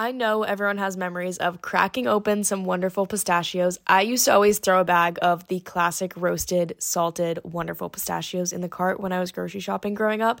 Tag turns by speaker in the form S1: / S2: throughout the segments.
S1: I know everyone has memories of cracking open some wonderful pistachios. I used to always throw a bag of the classic roasted, salted, wonderful pistachios in the cart when I was grocery shopping growing up.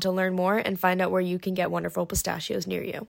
S1: to learn more and find out where you can get wonderful pistachios near you.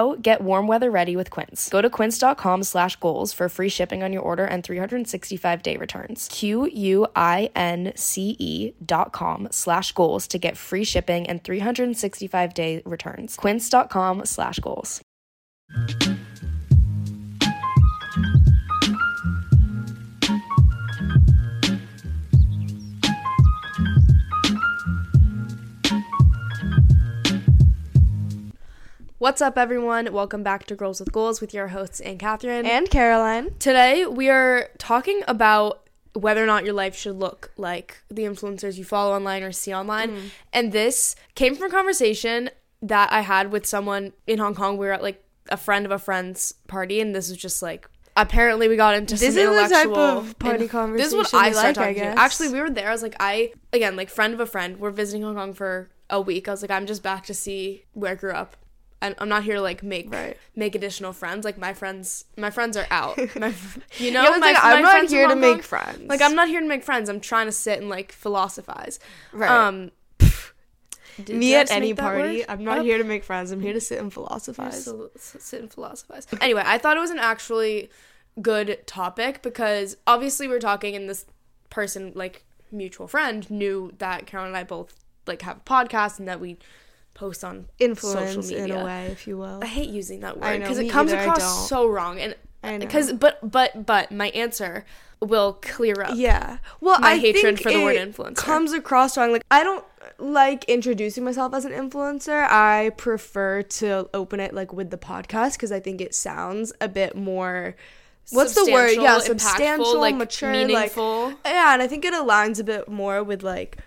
S1: get warm weather ready with Quince. Go to quince.com slash goals for free shipping on your order and 365 day returns. Q-U-I-N-C-E dot com slash goals to get free shipping and 365 day returns. Quince.com slash goals. What's up, everyone? Welcome back to Girls with Goals with your hosts, Ann Catherine.
S2: And Caroline.
S1: Today, we are talking about whether or not your life should look like the influencers you follow online or see online.
S2: Mm.
S1: And this came from a conversation that I had with someone in Hong Kong. We were at like a friend of a friend's party, and this was just like apparently we got into
S2: This
S1: some
S2: is the type of party
S1: conversation. This is what I started
S2: like, I
S1: talking to.
S2: guess.
S1: Actually, we were there. I was like, I again like friend of a friend. We're visiting Hong Kong for a week. I was like, I'm just back to see where I grew up. And I'm not here to like make
S2: Right.
S1: make additional friends. Like my friends, my friends are out. My, you know,
S2: Yeah,
S1: my,
S2: like, I'm
S1: my
S2: not
S1: friends
S2: here to make
S1: Kong-
S2: friends.
S1: Like I'm not here to make friends. I'm trying to sit and like philosophize.
S2: Right.
S1: Um, did-
S2: Me at any party.
S1: word
S2: I'm not
S1: up?
S2: here to make friends. I'm here to sit and philosophize.
S1: to s- sit and philosophize. Anyway, I thought it was an actually good topic because obviously we're talking and this person, like mutual friend, knew that Carol and I both like have a podcast and that we post on
S2: Influence
S1: social media.
S2: in a way, if you will.
S1: I hate using that word because it comes
S2: either,
S1: across so wrong and because but but but my answer will clear up.
S2: Yeah. Well,
S1: my
S2: I
S1: hatred
S2: think
S1: for the word
S2: it
S1: influencer.
S2: comes across wrong. Like I don't like introducing myself as an influencer. I prefer to open it like with the podcast because I think it sounds a bit more. What's the word? Yeah, substantial,
S1: like,
S2: mature,
S1: meaningful.
S2: like yeah, and I think it aligns a bit more with like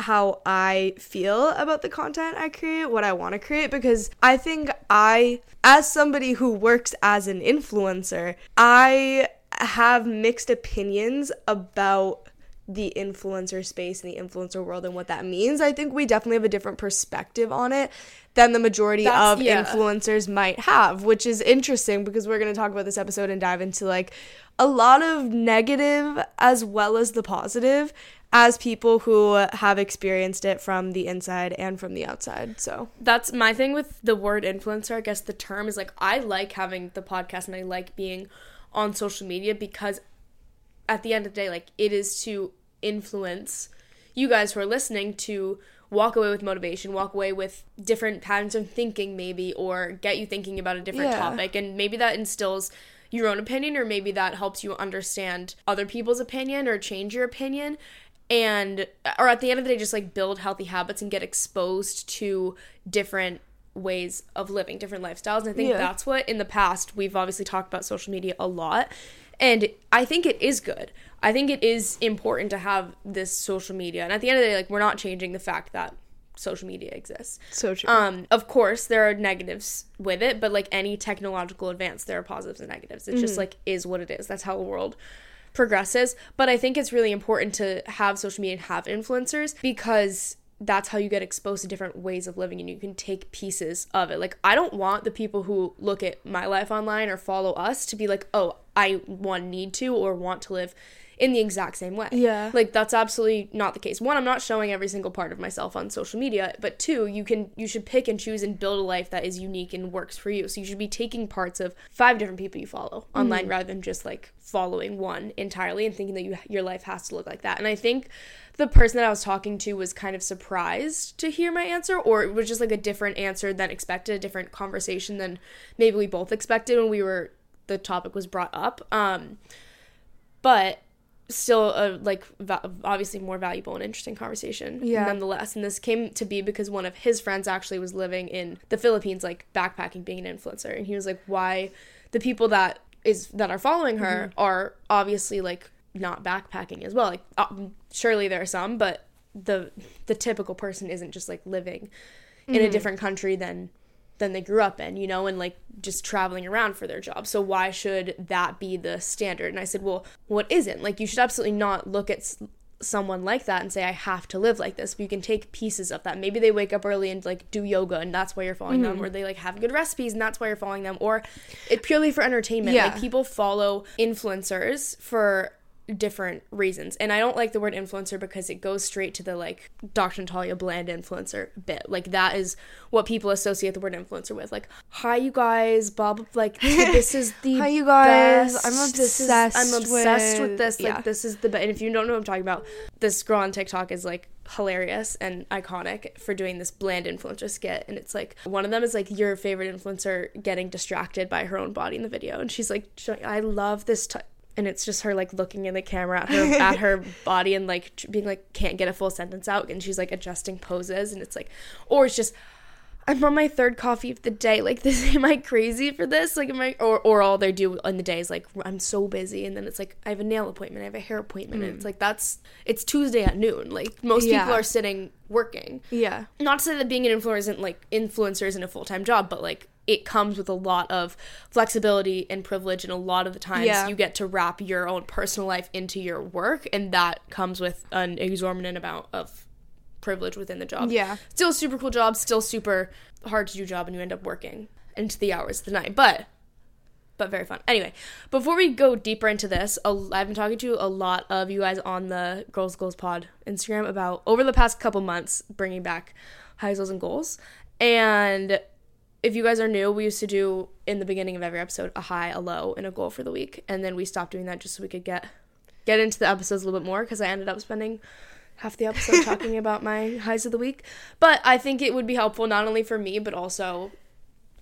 S2: how I feel about the content I create, what I want to create, because I think I, as somebody who works as an influencer, I have mixed opinions about the influencer space and the influencer world and what that means. I think we definitely have a different perspective on it than the majority
S1: That's-
S2: of
S1: yeah.
S2: influencers might have, which is interesting because we're going to talk about this episode and dive into like a lot of negative as well as the positive as people who have experienced it from the inside and from the outside. So,
S1: that's my thing with the word influencer. I guess the term is like I like having the podcast and I like being on social media because at the end of the day, like it is to influence you guys who are listening to walk away with motivation, walk away with different patterns of thinking, maybe, or get you thinking about a different
S2: Yeah.
S1: topic. And maybe that instills your own opinion or maybe that helps you understand other people's opinion or change your opinion and or at the end of the day just like build healthy habits and get exposed to different ways of living different lifestyles and i think
S2: Yeah.
S1: that's what in the past we've obviously talked about social media a lot and i think it is good i think it is important to have this social media and at the end of the day like we're not changing the fact that social media exists
S2: So true.
S1: um, of course, there are negatives with it, but like any technological advance, there are positives and negatives. It just like is what it is. That's how the world progresses. But I think it's really important to have social media and have influencers because that's how you get exposed to different ways of living and you can take pieces of it. Like I don't want the people who look at my life online or follow us to be like, "Oh, I one need to or want to live in the exact same way."
S2: Yeah.
S1: Like that's absolutely not the case. One, I'm not showing every single part of myself on social media, but two, you can you should pick and choose and build a life that is unique and works for you. So you should be taking parts of five different people you follow online rather than just like following one entirely and thinking that you your life has to look like that. And I think the person that I was talking to was kind of surprised to hear my answer or it was just like a different answer than expected, a different conversation than maybe we both expected when we were the topic was brought up. Um but still a like va- obviously more valuable and interesting conversation
S2: Yeah.
S1: nonetheless. And this came to be because one of his friends actually was living in the philippines like backpacking being an influencer. And he was like why the people that is that are following her are obviously like not backpacking as well. Like uh, surely there are some but the the typical person isn't just like living in a different country than than they grew up in, you know, and like just traveling around for their job. So why should that be the standard? And I said, well, what isn't? Like you should absolutely not look at s- someone like that and say I have to live like this. But you can take pieces of that. Maybe they wake up early and like do yoga and that's why you're following them mm-hmm. or they like have good recipes and that's why you're following them or it purely for entertainment.
S2: Yeah.
S1: Like people follow influencers for different reasons. And I don't like the word influencer because it goes straight to the like Dr. Natalia Bland influencer bit. Like that is what people associate the word influencer with. Like, hi you guys, Bob like this is the
S2: Hi, you guys.
S1: best.
S2: I'm
S1: This is-
S2: obsessed
S1: I'm obsessed with,
S2: with-
S1: this. Like
S2: yeah.
S1: this is the best. And if you don't know what I'm talking about, this girl on TikTok is like hilarious and iconic for doing this bland influencer skit and it's like one of them is like your favorite influencer getting distracted by her own body in the video and she's like I love this t-. and it's just her like looking in the camera at her at her body and like being like can't get a full sentence out and she's like adjusting poses and it's like or it's just I'm on my third coffee of the day. Like this, am I crazy for this? Like, am I? Or, or all they do in the day is like, I'm so busy, and then it's like, I have a nail appointment, I have a hair appointment, and it's mm. like that's it's Tuesday at noon. Like most
S2: Yeah.
S1: people are sitting working.
S2: yeah.
S1: Not to say that being an influencer isn't like influencer isn't a full time job, but like it comes with a lot of flexibility and privilege, and a lot of the times
S2: Yeah.
S1: you get to wrap your own personal life into your work, and that comes with an exorbitant amount of privilege within the job
S2: Yeah.
S1: still a super cool job, still super hard to do job, and you end up working into the hours of the night. But but very fun. Anyway, before we go deeper into this, I've been talking to a lot of you guys on the Girls Goals Pod Instagram about over the past couple months bringing back highs, lows, and goals. And if you guys are new, we used to do in the beginning of every episode a high, a low, and a goal for the week, and then we stopped doing that just so we could get get into the episodes a little bit more because I ended up spending half the episode talking about my highs of the week. But I think it would be helpful not only for me but also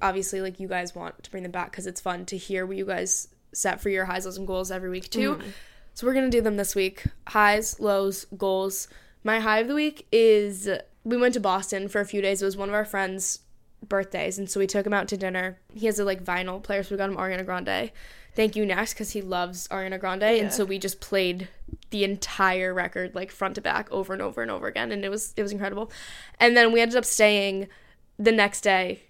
S1: obviously like you guys want to bring them back because it's fun to hear what you guys set for your highs, lows, and goals every week too. Mm-hmm. So we're gonna do them this week. Highs, lows, goals. My high of the week is we went to Boston for a few days. It was one of our friends' birthdays, and so we took him out to dinner. He has a like vinyl player, so we got him Ariana Grande. Thank you next because he loves Ariana Grande,
S2: Yeah.
S1: and so we just played the entire record like front to back over and over and over again, and it was it was incredible. And then we ended up staying the next day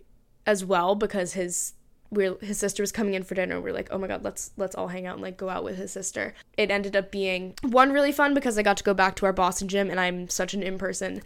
S1: as well because his we're his sister was coming in for dinner. We are like, oh my god, let's let's all hang out and like go out with his sister. It ended up being one really fun because I got to go back to our Boston gym, and I'm such an in person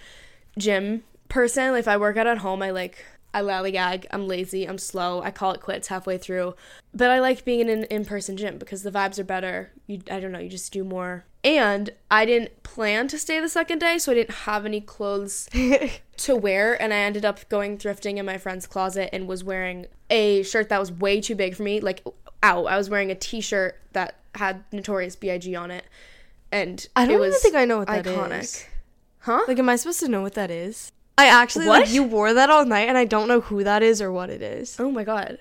S1: gym person. If I work out at home, I like I lollygag. I'm lazy. I'm slow. I call it quits halfway through. But I like being in an in-person gym because the vibes are better. You I don't know. You just do more. And I didn't plan to stay the second day, so I didn't have any clothes to wear and I ended up going thrifting in my friend's closet and was wearing a shirt that was way too big for me like ow I was wearing a t-shirt that had Notorious B.I.G. on it and
S2: I don't
S1: it
S2: even think I know what that
S1: iconic
S2: is.
S1: huh
S2: Like, am I supposed to know what that is? I actually
S1: What?
S2: like you wore that all night, and I don't know who that is or what it is.
S1: oh my god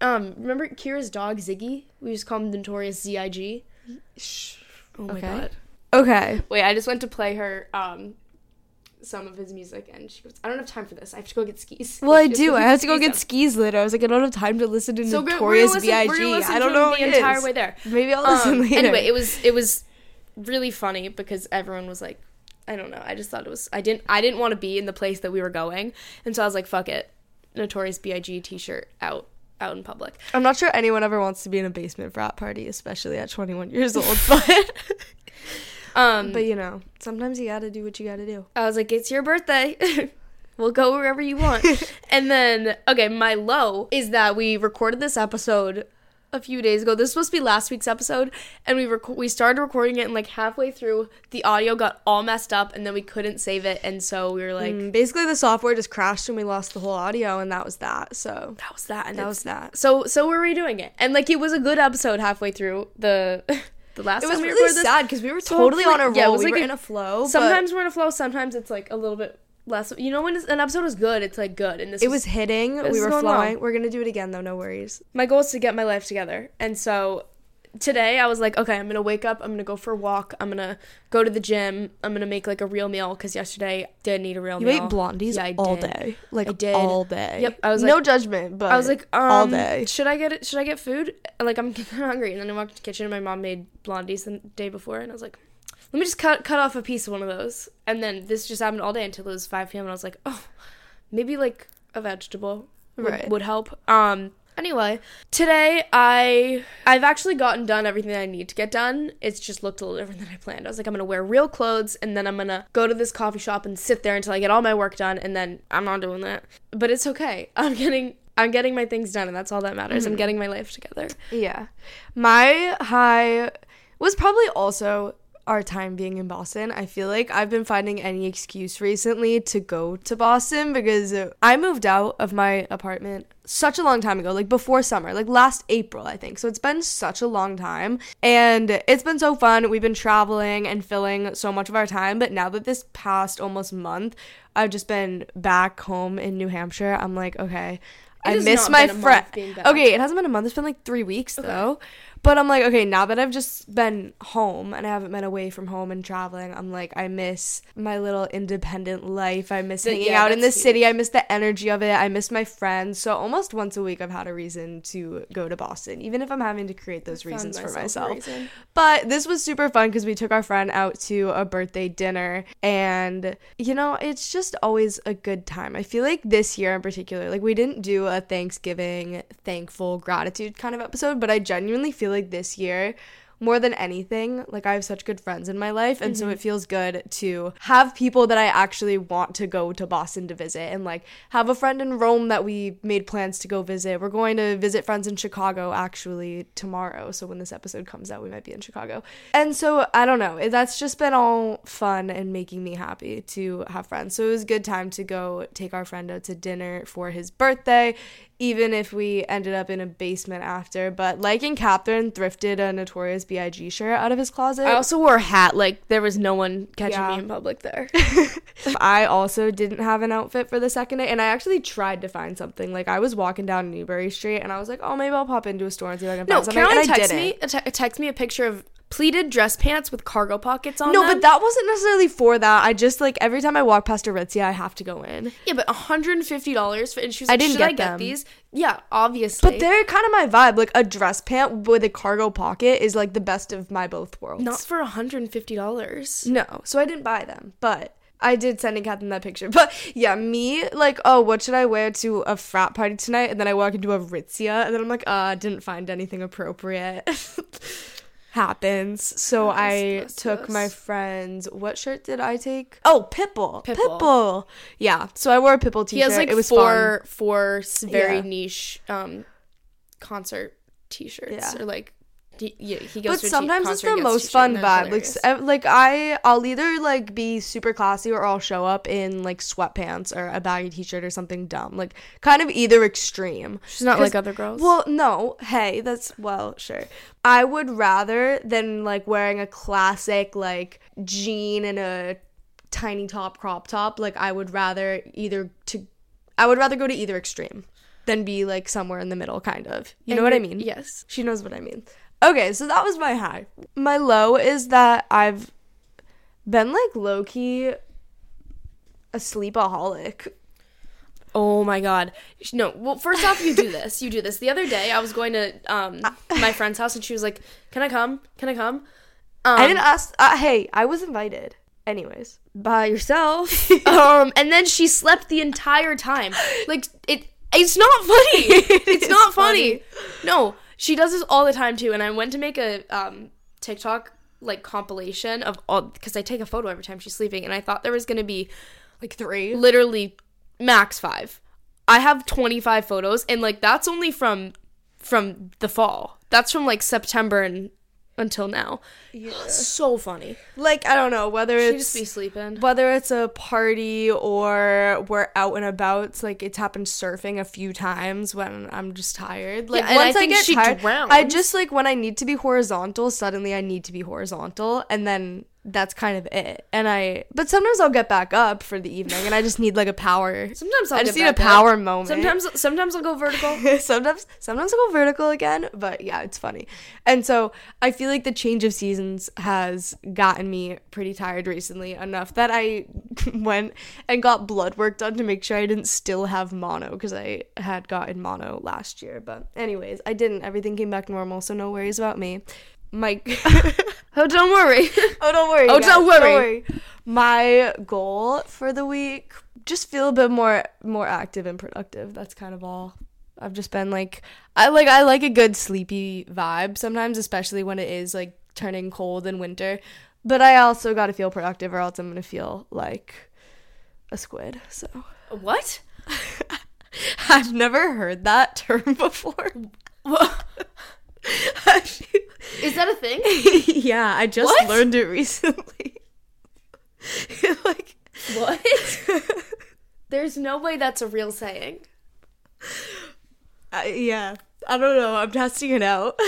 S1: um remember Kira's dog Ziggy? We used to call him Notorious ZIG. Oh my
S2: Okay.
S1: god.
S2: Okay.
S1: Wait, I just went to play her um some of his music and she goes, I don't have time for this. I have to go get skis.
S2: Well, I do. I have to go get skis later. I was like, I don't have time to listen to
S1: So
S2: Notorious
S1: listen,
S2: B.I.G. I don't know
S1: the entire
S2: is.
S1: way there.
S2: Maybe I'll listen
S1: Um,
S2: later.
S1: anyway, it was it was really funny because everyone was like, I don't know. I just thought it was. I didn't. I didn't want to be in the place that we were going, and so I was like, "Fuck it." Notorious B.I.G. T-shirt out out in public.
S2: I'm not sure anyone ever wants to be in a basement frat party, especially at 21 years old. But
S1: Um,
S2: but you know, sometimes you gotta do what you gotta do.
S1: I was like, "It's your birthday." We'll go wherever you want. and then, okay, my low is that we recorded this episode a few days ago. This was supposed to be last week's episode, and we rec- we started recording it, and like halfway through, the audio got all messed up, and then we couldn't save it, and so we were like,
S2: Mm, basically, the software just crashed and we lost the whole audio, and that was that. So
S1: "That was that," and
S2: that was that.
S1: So so we're redoing it, and like it was a good episode halfway through the the last
S2: It was really sad because we were
S1: So
S2: totally on a roll.
S1: yeah, it was
S2: we
S1: like
S2: were
S1: a-
S2: in a flow. but
S1: Sometimes we're in a flow. Sometimes it's like a little bit less. You know, when an episode is good, it's like good, and this
S2: it was hitting.
S1: this
S2: We were flowing. We're gonna do it again though. No worries.
S1: my goal is to get my life together. And so today I was like, okay, I'm going to wake up, I'm going to go for a walk, I'm going to go to the gym, I'm going to make like a real meal cuz yesterday I didn't eat a real
S2: You
S1: meal.
S2: ate blondies
S1: Yeah, I
S2: all
S1: did.
S2: day, like
S1: I did.
S2: all day.
S1: Yep, I was
S2: no judgment, but
S1: I was like, um,
S2: all day.
S1: should I get it? Should I get food? Like I'm hungry, and then I walked to the kitchen, and my mom made blondies the day before, and I was like, let me just cut cut off a piece of one of those, and then this just happened all day until it was 5 p.m. and I was like, oh, maybe like a vegetable would,
S2: Right.
S1: would help. Um. Anyway, today I I've actually gotten done everything I need to get done. It's just looked a little different than I planned. I was like, I'm gonna wear real clothes, and then I'm gonna go to this coffee shop and sit there until I get all my work done, and then I'm not doing that. But it's okay. I'm getting I'm getting my things done, and that's all that matters. I'm getting my life together.
S2: Yeah. My high was probably also our time being in Boston. I feel like I've been finding any excuse recently to go to Boston because I moved out of my apartment such a long time ago, like before summer, like last April, I think. So it's been such a long time and it's been so fun. We've been traveling and filling so much of our time, but now that this past almost month, I've just been back home in New Hampshire. I'm like, okay, I miss my friend. Okay, it hasn't been a month. It's been like three weeks though. But I'm like, okay, now that I've just been home and I haven't been away from home and traveling, I'm like, I miss my little independent life. I miss hanging
S1: yeah,
S2: out in the city. I miss the energy of it. I miss my friends. So almost once a week, I've had a reason to go to Boston, even if I'm having to create those reasons for
S1: myself a
S2: myself.
S1: reason.
S2: But this was super fun because we took our friend out to a birthday dinner. And, you know, it's just always a good time. I feel like this year in particular, like we didn't do a Thanksgiving, thankful, gratitude kind of episode, but I genuinely feel like this year, more than anything, like I have such good friends in my life. And so mm-hmm. it feels good to have people that I actually want to go to Boston to visit and like have a friend in Rome that we made plans to go visit. We're going to visit friends in Chicago actually tomorrow. So when this episode comes out, we might be in Chicago. And so I don't know. That's just been all fun and making me happy to have friends. So it was a good time to go take our friend out to dinner for his birthday even if we ended up in a basement after. But like Ann Catherine thrifted a Notorious B.I.G. shirt out of his closet.
S1: I also wore a hat. Like there was no one catching
S2: Yeah.
S1: me in public there.
S2: I also didn't have an outfit for the second day, and I actually tried to find something. Like I was walking down Newbury Street, and I was like, "Oh, maybe I'll pop into a store and see if I can
S1: no,
S2: find something."
S1: Caroline
S2: and I
S1: text me a te- text me a picture of pleated dress pants with cargo pockets on
S2: No,
S1: them.
S2: but that wasn't necessarily for that. I just like every time I walk past a Aritzia, I have to go in.
S1: yeah, but 150 dollars for and she was
S2: I
S1: like,
S2: didn't
S1: should
S2: get
S1: I get
S2: them.
S1: these? Yeah, obviously.
S2: But they're kind of my vibe. Like a dress pant with a cargo pocket is like the best of my both worlds.
S1: not for 150 dollars.
S2: No, so I didn't buy them, but I did send Ann Catherine that picture. But yeah, me like, oh, what should I wear to a frat party tonight? And then I walk into a Ritzia, and then I'm like, uh, didn't find anything appropriate. Happens. So I took my friend's. What shirt did I take? Oh, Pitbull.
S1: Pitbull.
S2: Pitbull. Yeah. So I wore a Pitbull t-shirt.
S1: He has like
S2: it was
S1: four
S2: fun.
S1: four very
S2: Yeah.
S1: niche um concert t-shirts
S2: Yeah.
S1: or like he, yeah, he goes
S2: But sometimes it's the most fun vibe. Like,
S1: hilarious.
S2: like I, I'll either like be super classy or I'll show up in like sweatpants or a baggy t-shirt or something dumb. Like, kind of either extreme.
S1: she's not like other girls.
S2: Well, no. Hey, that's well, sure. I would rather than like wearing a classic like jean and a tiny top crop top. Like, I would rather either to, I would rather go to either extreme. than be like somewhere in the middle, kind of. You know what I mean?
S1: Yes.
S2: She knows what I mean. Okay, so that was my high. My low is that I've been like low key a sleepaholic.
S1: Oh my god. No, well first off you do this. You do this. The other day I was going to um my friend's house and she was like, "Can I come? Can I come?" Um,
S2: I didn't ask. Uh, hey, I was invited. Anyways,
S1: by yourself. um and then she slept the entire time. Like it it's not funny. it's
S2: is
S1: not funny. No, she does this all the time too and I went to make a um TikTok like compilation of all because I take a photo every time she's sleeping and I thought there was going to be
S2: like three.
S1: literally max 5. I have 25 photos and like that's only from from the fall. That's from like September and until now.
S2: Yeah.
S1: So funny.
S2: Like I don't know whether
S1: She
S2: it's
S1: just be sleeping.
S2: whether it's a party or we're out and about. It's like it's happened surfing a few times when I'm just tired. Like
S1: Yeah, and I think she drowns.
S2: I just like when I need to be horizontal. Suddenly, I need to be horizontal, and then that's kind of it. And I, but sometimes I'll get back up for the evening, and I just need like a power.
S1: Sometimes I'll
S2: I just
S1: get
S2: need a
S1: back up.
S2: power moment.
S1: Sometimes sometimes I'll go vertical.
S2: sometimes sometimes I'll go vertical again, but yeah, it's funny. And so I feel like the change of seasons has gotten me pretty tired recently enough that I went and got blood work done to make sure I didn't still have mono because I had gotten mono last year. But anyways, I didn't. Everything came back normal, so no worries about me. My
S1: oh, don't worry.
S2: Oh, don't worry.
S1: Oh,
S2: guys,
S1: don't worry.
S2: My goal for the week just feel a bit more more active and productive. That's kind of all. I've just been like I like I like a good sleepy vibe sometimes, especially when it is like turning cold in winter. But I also got to feel productive or else I'm going to feel like a squid. So
S1: what?
S2: I've never heard that term before.
S1: Is that a thing?
S2: yeah, I just
S1: What?
S2: learned it recently. like
S1: What? There's no way that's a real saying.
S2: Uh, yeah, I don't know. I'm testing it out.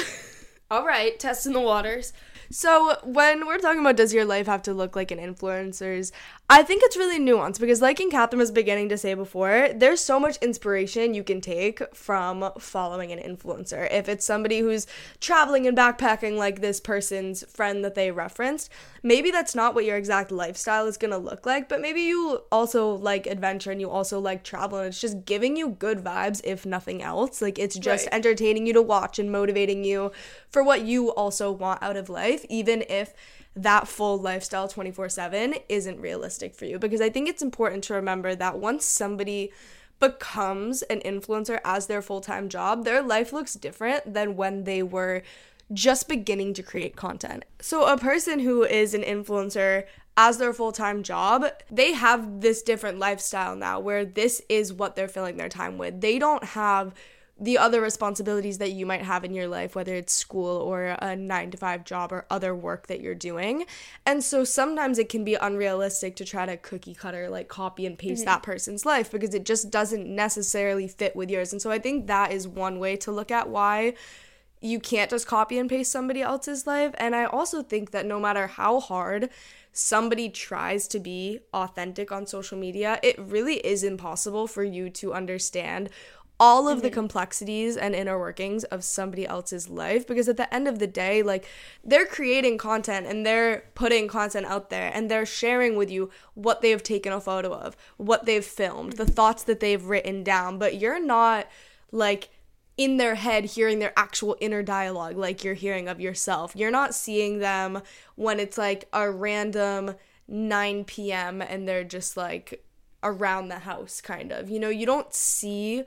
S1: All right, testing the waters.
S2: so, when we're talking about does your life have to look like an influencer's, I think it's really nuanced because, like Ann Catherine was beginning to say before, there's so much inspiration you can take from following an influencer. If it's somebody who's traveling and backpacking, like this person's friend that they referenced, maybe that's not what your exact lifestyle is gonna look like, but maybe you also like adventure and you also like travel, and it's just giving you good vibes, if nothing else. Like, it's just
S1: Right.
S2: entertaining you to watch and motivating you for what you also want out of life, even if that full lifestyle 24 7 isn't realistic for you. Because I think it's important to remember that once somebody becomes an influencer as their full time job, their life looks different than when they were just beginning to create content. So, a person who is an influencer as their full time job, they have this different lifestyle now where this is what they're filling their time with. They don't have the other responsibilities that you might have in your life, whether it's school or a nine to five job or other work that you're doing. And so sometimes it can be unrealistic to try to cookie cutter, like copy and paste mm-hmm. that person's life because it just doesn't necessarily fit with yours. And so I think that is one way to look at why you can't just copy and paste somebody else's life. And I also think that no matter how hard somebody tries to be authentic on social media, it really is impossible for you to understand all of the mm-hmm. complexities and inner workings of somebody else's life because at the end of the day like they're creating content and they're putting content out there and they're sharing with you what they've taken a photo of what they've filmed the mm-hmm. thoughts that they've written down but you're not like in their head hearing their actual inner dialogue like you're hearing of yourself. You're not seeing them when it's like a random 9 p.m. and they're just like around the house, kind of. You know, you don't see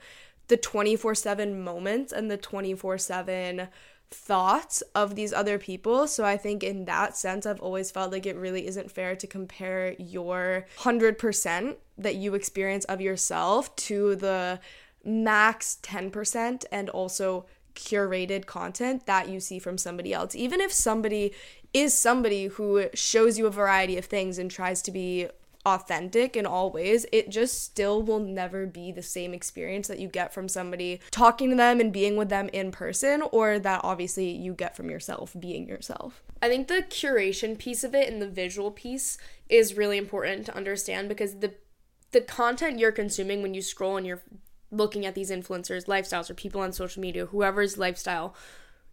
S2: the 24 7 moments and the 24 7 thoughts of these other people. So I think in that sense, I've always felt like it really isn't fair to compare your 100% that you experience of yourself to the max 10% and also curated content that you see from somebody else. Even if somebody is somebody who shows you a variety of things and tries to be authentic in all ways, it just still will never be the same experience that you get from somebody talking to them and being with them in person, or that obviously you get from yourself being yourself.
S1: I think the curation piece of it and the visual piece is really important to understand because the the content you're consuming when you scroll and you're looking at these influencers lifestyles or people on social media whoever's lifestyle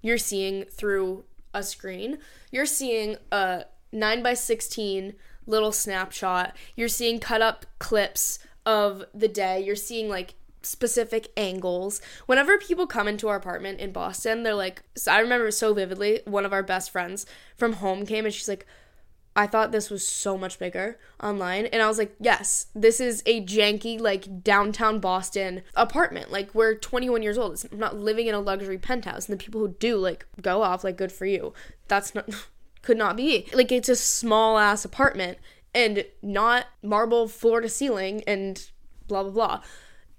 S1: you're seeing through a screen you're seeing a 9 by 16 little snapshot you're seeing cut up clips of the day you're seeing like specific angles whenever people come into our apartment in boston they're like so i remember so vividly one of our best friends from home came and she's like I thought this was so much bigger online. And I was like, yes, this is a janky, like downtown Boston apartment. Like, we're 21 years old. It's, I'm not living in a luxury penthouse. And the people who do, like, go off, like, good for you. That's not, could not be. Like, it's a small ass apartment and not marble floor to ceiling and blah, blah, blah.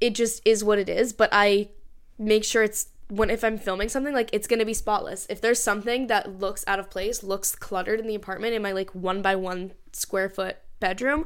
S1: It just is what it is. But I make sure it's when if I'm filming something, like it's gonna be spotless. If there's something that looks out of place, looks cluttered in the apartment in my like one by one square foot bedroom,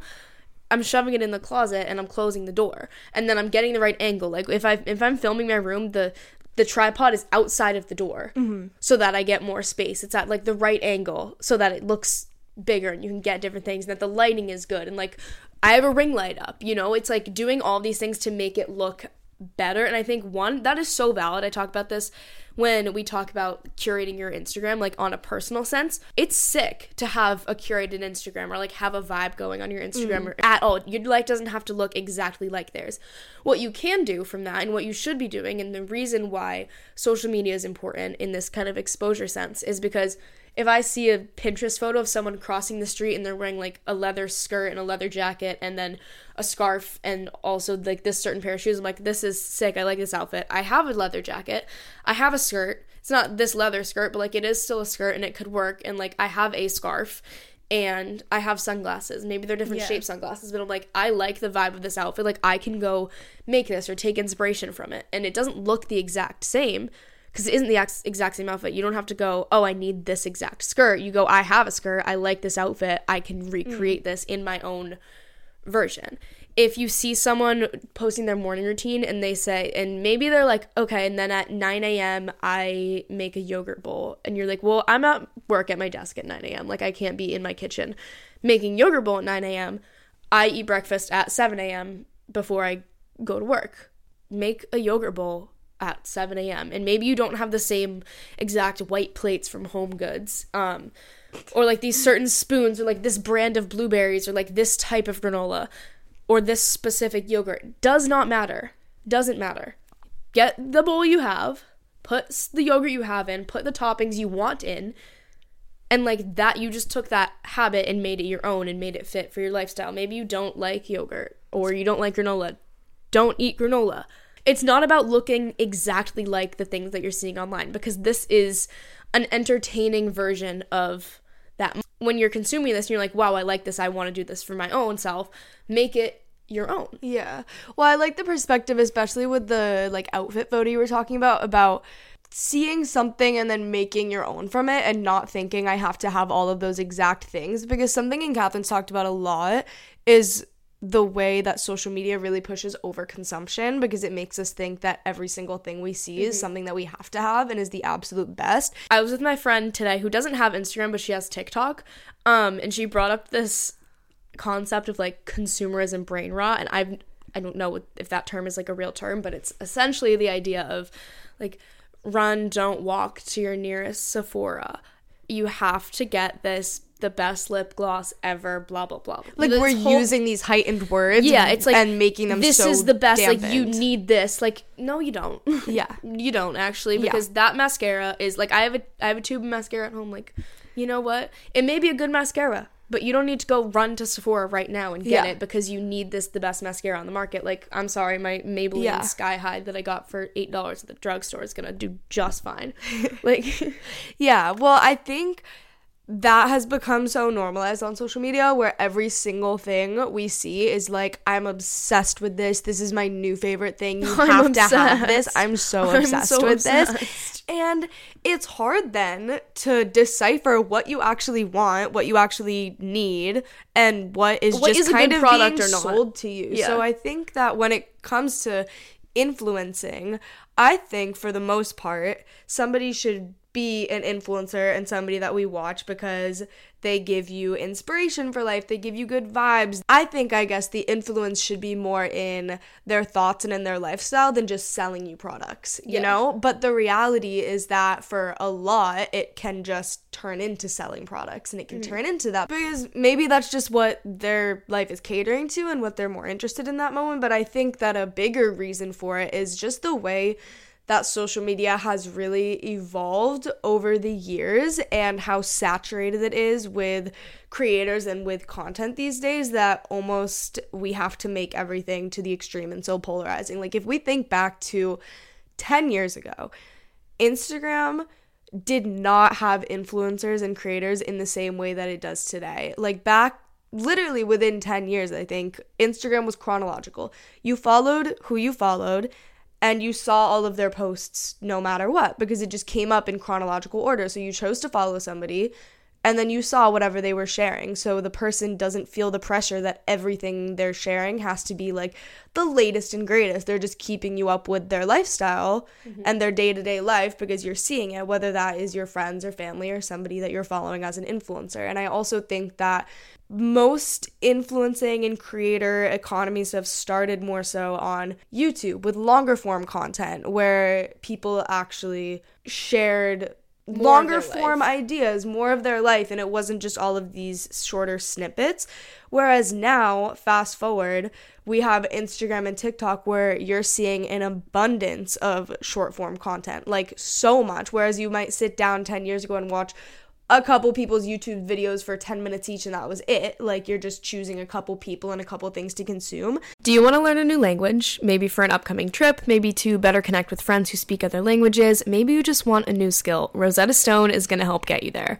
S1: I'm shoving it in the closet and I'm closing the door. And then I'm getting the right angle. Like if I if I'm filming my room, the the tripod is outside of the door mm-hmm. so that I get more space. It's at like the right angle so that it looks bigger and you can get different things and that the lighting is good and like I have a ring light up, you know? It's like doing all these things to make it look better. And I think one, that is so valid. I talk about this when we talk about curating your Instagram, like on a personal sense. It's sick to have a curated Instagram or like have a vibe going on your Instagram mm. at all. Your life doesn't have to look exactly like theirs. What you can do from that and what you should be doing, and the reason why social media is important in this kind of exposure sense is because if I see a Pinterest photo of someone crossing the street and they're wearing like a leather skirt and a leather jacket and then a scarf and also like this certain pair of shoes, I'm like, this is sick. I like this outfit. I have a leather jacket. I have a skirt. It's not this leather skirt, but like it is still a skirt and it could work. And like I have a scarf and I have sunglasses. Maybe they're different yeah. shaped sunglasses, but I'm like, I like the vibe of this outfit. Like I can go make this or take inspiration from it. And it doesn't look the exact same, because it isn't the ex- exact same outfit. You don't have to go, oh, I need this exact skirt. You go, I have a skirt. I like this outfit. I can recreate mm. this in my own version. If you see someone posting their morning routine and they say, and maybe they're like, okay, and then at 9 a.m., I make a yogurt bowl. And you're like, well, I'm at work at my desk at 9 a.m. Like, I can't be in my kitchen making yogurt bowl at 9 a.m. I eat breakfast at 7 a.m. before I go to work. Make a yogurt bowl at 7 a.m. And maybe you don't have the same exact white plates from Home Goods. Um, or like these certain spoons, or like this brand of blueberries, or like this type of granola, or this specific yogurt. Does not matter. Doesn't matter. Get the bowl you have, put the yogurt you have in, put the toppings you want in, and like that, you just took that habit and made it your own and made it fit for your lifestyle. Maybe you don't like yogurt, or you don't like granola. Don't eat granola it's not about looking exactly like the things that you're seeing online because this is an entertaining version of that. When you're consuming this and you're like, wow, I like this, I want to do this for my own self, make it your own.
S2: Yeah. Well, I like the perspective, especially with the like outfit photo you were talking about, about seeing something and then making your own from it and not thinking I have to have all of those exact things. Because something Ann Catherine's talked about a lot is the way that social media really pushes overconsumption because it makes us think that every single thing we see mm-hmm. is something that we have to have and is the absolute best.
S1: I was with my friend today who doesn't have Instagram but she has TikTok. Um and she brought up this concept of like consumerism brain rot and I've I don't know if that term is like a real term, but it's essentially the idea of like run, don't walk to your nearest Sephora. You have to get this the best lip gloss ever, blah blah blah.
S2: Like this we're whole, using these heightened words,
S1: yeah. It's like
S2: and making them.
S1: This
S2: so
S1: is the best.
S2: Dampened.
S1: Like you need this. Like no, you don't.
S2: Yeah,
S1: you don't actually because yeah. that mascara is like I have a I have a tube of mascara at home. Like you know what? It may be a good mascara, but you don't need to go run to Sephora right now and get yeah. it because you need this the best mascara on the market. Like I'm sorry, my Maybelline yeah. Sky High that I got for eight dollars at the drugstore is gonna do just fine. like,
S2: yeah. Well, I think that has become so normalized on social media where every single thing we see is like i'm obsessed with this this is my new favorite thing you I'm have obsessed. to have this i'm so I'm obsessed so with obsessed. this and it's hard then to decipher what you actually want what you actually need and what is what just is kind of product being sold to you yeah. so i think that when it comes to influencing i think for the most part somebody should be an influencer and somebody that we watch because they give you inspiration for life, they give you good vibes. I think, I guess, the influence should be more in their thoughts and in their lifestyle than just selling you products, you yeah. know? But the reality is that for a lot, it can just turn into selling products and it can mm-hmm. turn into that because maybe that's just what their life is catering to and what they're more interested in that moment. But I think that a bigger reason for it is just the way that social media has really evolved over the years and how saturated it is with creators and with content these days that almost we have to make everything to the extreme and so polarizing. Like if we think back to 10 years ago, Instagram did not have influencers and creators in the same way that it does today. Like back literally within 10 years, I think, Instagram was chronological. You followed who you followed and you saw all of their posts no matter what because it just came up in chronological order. So you chose to follow somebody and then you saw whatever they were sharing. So the person doesn't feel the pressure that everything they're sharing has to be like the latest and greatest. They're just keeping you up with their lifestyle mm-hmm. and their day to day life because you're seeing it, whether that is your friends or family or somebody that you're following as an influencer. And I also think that most influencing and creator economies have started more so on YouTube with longer form content where people actually shared more longer form life. ideas, more of their life, and it wasn't just all of these shorter snippets. Whereas now, fast forward, we have Instagram and TikTok where you're seeing an abundance of short form content, like so much. Whereas you might sit down 10 years ago and watch a couple people's YouTube videos for 10 minutes each and that was it. Like you're just choosing a couple people and a couple things to consume.
S1: Do you want to learn a new language? Maybe for an upcoming trip, maybe to better connect with friends who speak other languages, maybe you just want a new skill. Rosetta Stone is going to help get you there.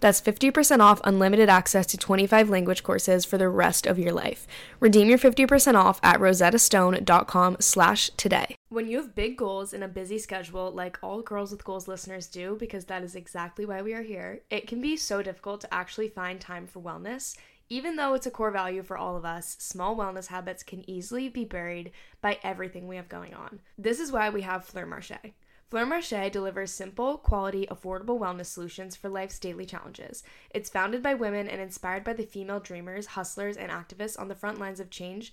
S1: That's 50% off unlimited access to 25 language courses for the rest of your life. Redeem your 50% off at rosettastone.com slash today. When you have big goals and a busy schedule, like all Girls with Goals listeners do, because that is exactly why we are here, it can be so difficult to actually find time for wellness. Even though it's a core value for all of us, small wellness habits can easily be buried by everything we have going on. This is why we have Fleur Marche. Fleur Marche delivers simple, quality, affordable wellness solutions for life's daily challenges. It's founded by women and inspired by the female dreamers, hustlers, and activists on the front lines of change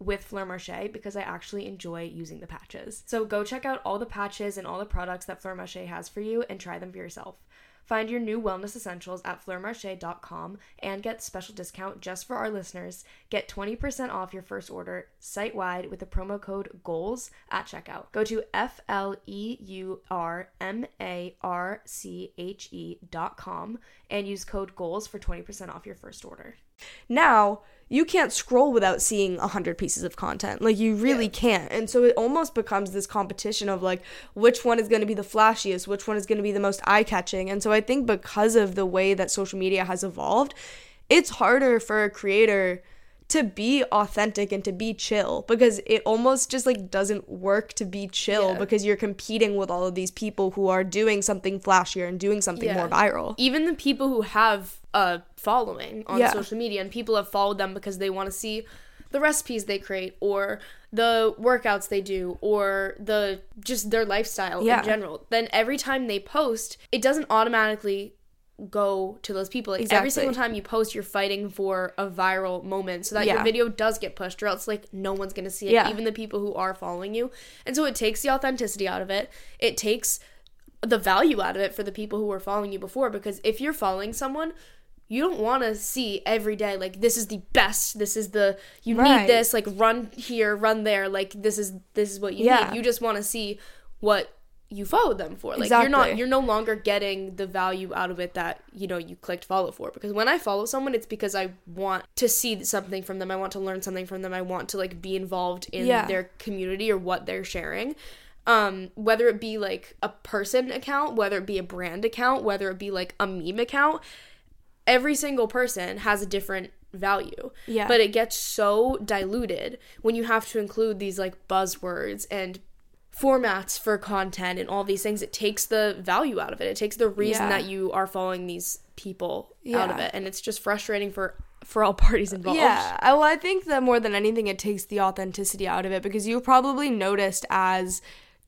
S1: with Fleur Marche because I actually enjoy using the patches. So go check out all the patches and all the products that Fleur Marche has for you and try them for yourself. Find your new wellness essentials at fleurmarche.com and get special discount just for our listeners. Get 20% off your first order site wide with the promo code GOALS at checkout. Go to F L E U R M A R C H E.com and use code GOALS for 20% off your first order.
S2: Now, you can't scroll without seeing a hundred pieces of content. Like you really yeah. can't. And so it almost becomes this competition of like which one is going to be the flashiest, which one is going to be the most eye catching. And so I think because of the way that social media has evolved, it's harder for a creator to be authentic and to be chill because it almost just like doesn't work to be chill
S1: Yeah.
S2: because you're competing with all of these people who are doing something flashier and doing something
S1: Yeah.
S2: more viral.
S1: even the people who have a following on
S2: Yeah.
S1: social media and people have followed them because they want to see the recipes they create or the workouts they do or the just their lifestyle
S2: Yeah.
S1: in general then every time they post it doesn't automatically go to those people like every single time you post you're fighting for a viral moment so that your video does get pushed or else like no one's gonna see it
S2: Yeah.
S1: even the people who are following you and so it takes the authenticity out of it it takes the value out of it for the people who were following you before because if you're following someone you don't want to see every day like this is the best this is the you
S2: Right.
S1: need this like run here run there like this is this is what you
S2: Yeah.
S1: need you just want to see what you followed them for. Like you're not you're no longer getting the value out of it that you know you clicked follow for. Because when i follow someone it's because i want to see something from them. I want to learn something from them. I want to like be involved in
S2: Yeah.
S1: their community or what they're sharing. Um whether it be like a person account whether it be a brand account whether it be like a meme account every single person has a different value
S2: Yeah.
S1: but it gets so diluted when you have to include these like buzzwords and formats for content and all these things it takes the value out of it it takes the reason
S2: Yeah.
S1: that you are following these people out of it and it's just frustrating for for all parties involved
S2: Yeah. I- Well, I think that more than anything, it takes the authenticity out of it because you've probably noticed as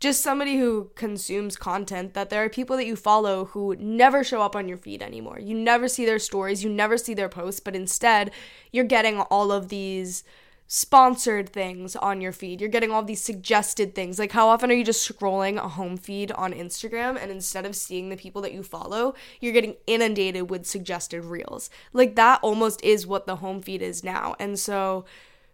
S2: just somebody who consumes content that there are people that you follow who never show up on your feed anymore. You never see their stories, you never see their posts, but instead, you're getting all of these sponsored things on your feed. You're getting all these suggested things. Like how often are you just scrolling a home feed on Instagram and instead of seeing the people that you follow, you're getting inundated with suggested reels. Like that almost is what the home feed is now. And so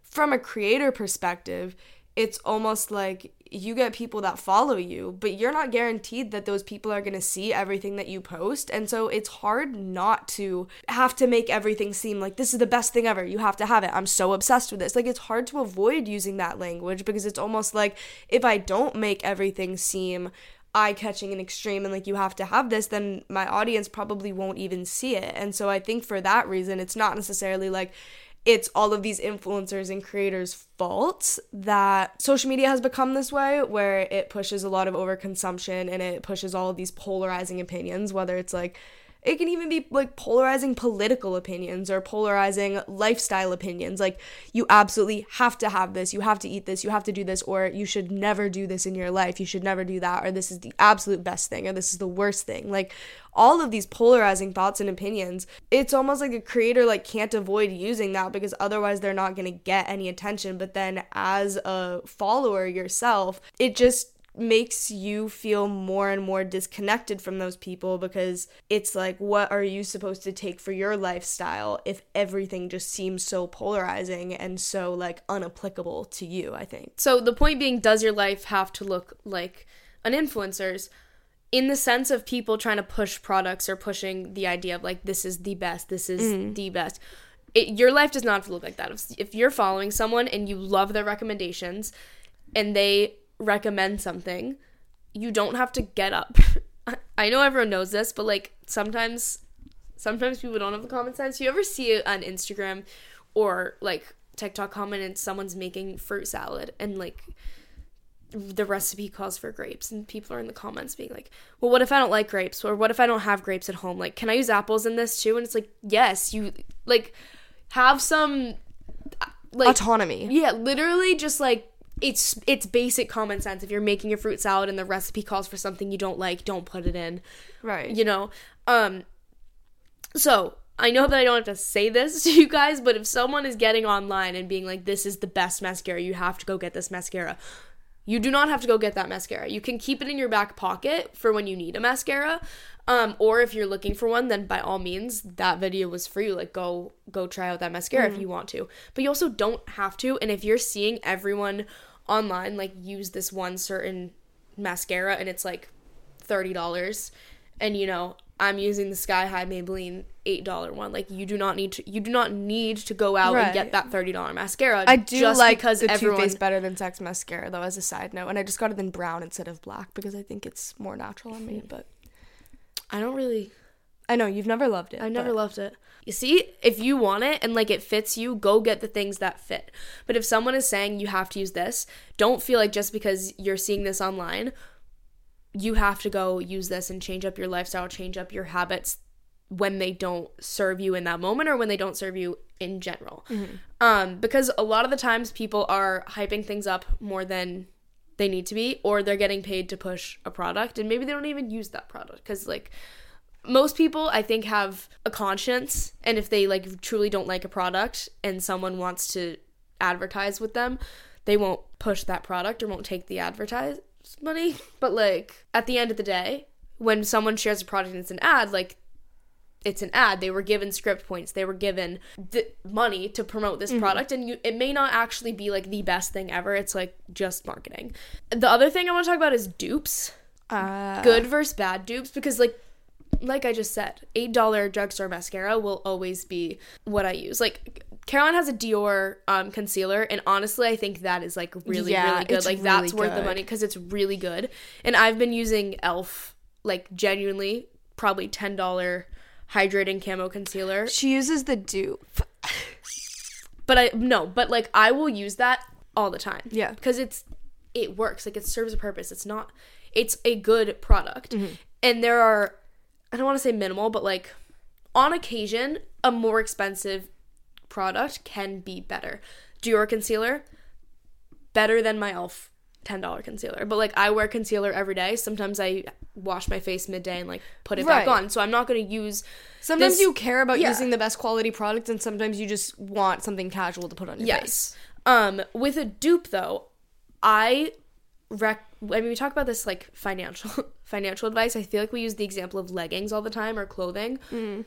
S2: from a creator perspective, it's almost like you get people that follow you, but you're not guaranteed that those people are going to see everything that you post. And so it's hard not to have to make everything seem like this is the best thing ever. You have to have it. I'm so obsessed with this. Like it's hard to avoid using that language because it's almost like if I don't make everything seem eye catching and extreme and like you have to have this, then my audience probably won't even see it. And so I think for that reason, it's not necessarily like it's all of these influencers and creators' fault that social media has become this way, where it pushes a lot of overconsumption and it pushes all of these polarizing opinions, whether it's like it can even be like polarizing political opinions or polarizing lifestyle opinions. Like, you absolutely have to have this, you have to eat this, you have to do this, or you should never do this in your life, you should never do that, or this is the absolute best thing, or this is the worst thing. Like, all of these polarizing thoughts and opinions, it's almost like a creator like can't avoid using that because otherwise they're not going to get any attention. But then as a follower yourself, it just makes you feel more and more disconnected from those people because it's like what are you supposed to take for your lifestyle if everything just seems so polarizing and so like unapplicable to you i think
S1: So the point being, does your life have to look like an influencer's? In the sense of people trying to push products or pushing the idea of like this is the best, this is mm. the best. It, your life does not have to look like that. If, if you're following someone and you love their recommendations, and they recommend something, you don't have to get up. I- know everyone knows this, but like sometimes, sometimes people don't have the common sense. You ever see it on Instagram or like TikTok comment and someone's making fruit salad and like the recipe calls for grapes and people are in the comments being like well what if i don't like grapes or what if i don't have grapes at home like can i use apples in this too and it's like yes you like have some like
S2: autonomy
S1: yeah literally just like it's it's basic common sense. If you're making a fruit salad and the recipe calls for something you don't like don't put it in.
S2: Right.
S1: You know? Um so i know that i don't have to say this to you guys but if someone is getting online and being like this is the best mascara you have to go get this mascara you do not have to go get that mascara. You can keep it in your back pocket for when you need a mascara. Um or if you're looking for one then by all means that video was for you. Like go go try out that mascara if you want to. But you also don't have to. And if you're seeing everyone online like use this one certain mascara and it's like $30 and you know i'm using the sky high maybelline $8 one. Like you do not need to you do not need to go out and get that $30 mascara
S2: I do
S1: just
S2: like
S1: because
S2: the
S1: everyone
S2: Too Faced better than Sex mascara though, as a side note, and I just got it in brown instead of black because I think it's more natural on me. Mm-hmm. But
S1: i don't really
S2: I know you've never loved it.
S1: I never
S2: but-
S1: loved it. You see, if you want it and like it fits you, go get the things that fit. But if someone is saying you have to use this, don't feel like just because you're seeing this online, you have to go use this and change up your lifestyle, change up your habits when they don't serve you in that moment or when they don't serve you in general. Um, because a lot of the times people are hyping things up more than they need to be, or they're getting paid to push a product, and maybe they don't even use that product because like most people I think have a conscience and if they like truly don't like a product and someone wants to advertise with them, they won't push that product or won't take the advertise money. But like at the end of the day, when someone shares a product and it's an ad, like it's an ad. They were given script points. They were given the money to promote this product, and you, it may not actually be like the best thing ever. It's like just marketing. The other thing I want to talk about is dupes
S2: Uh,
S1: good versus bad dupes because like like I just said, eight dollar drugstore mascara will always be what I use. Like Caroline has a Dior um, concealer, and honestly, I think that is like really
S2: Yeah,
S1: really good. Like that's
S2: really
S1: worth the money because it's really good. And I've been using Elf like genuinely probably ten dollar hydrating camo concealer.
S2: She uses the dupe.
S1: But I no, but like I will use that all the time.
S2: Yeah.
S1: Because it's it works. Like it serves a purpose. It's not it's a good product.
S2: Mm-hmm.
S1: And there are I don't want to say minimal, but like on occasion, a more expensive product can be better. Dior concealer, better than my elf $10 concealer. But like I wear concealer every day. Sometimes I wash my face midday and like put it back on. So I'm not gonna use
S2: Sometimes
S1: This-
S2: you care about
S1: yeah.
S2: using the best quality product, and sometimes you just want something casual to put on your face.
S1: Yes. Um, with a dupe though, I rec. I mean, we talk about this like financial financial advice. I feel like we use the example of leggings all the time or clothing. Mm.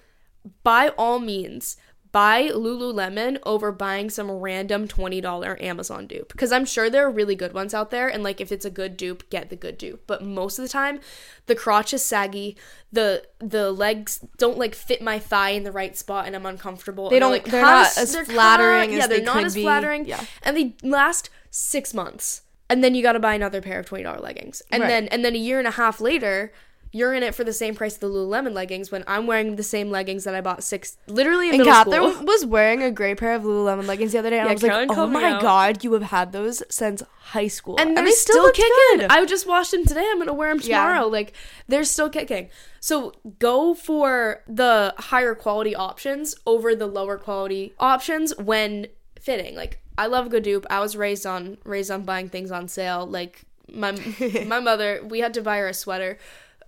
S1: By all means, buy Lululemon over buying some random twenty dollar Amazon dupe because I'm sure there are really good ones out there. And like, if it's a good dupe, get the good dupe. But most of the time, the crotch is saggy. the The legs don't like fit my thigh in the right spot, and I'm uncomfortable.
S2: They don't-
S1: like,
S2: they're not as
S1: they're
S2: flattering
S1: kinda- yeah, they're
S2: they
S1: not as
S2: be.
S1: flattering.
S2: Yeah.
S1: and they last six months, and then you got to buy another pair of twenty dollar leggings, and
S2: Right.
S1: then and then a year and a half later. You're in it for the same price of the Lululemon leggings when I'm wearing the same leggings that I bought six, literally in
S2: And
S1: middle
S2: Catherine
S1: school.
S2: was wearing a gray pair of Lululemon leggings the other day, and
S1: Yeah,
S2: I was like, "Oh my
S1: out.
S2: god, you have had those since high school,
S1: and they're
S2: they
S1: still,
S2: look
S1: kicking.
S2: good."
S1: I just washed them today. I'm gonna wear them
S2: Yeah.
S1: tomorrow. Like they're still kicking. So go for the higher quality options over the lower quality options when fitting. Like I love dupe. I was raised on raised on buying things on sale. Like my my mother, we had to buy her a sweater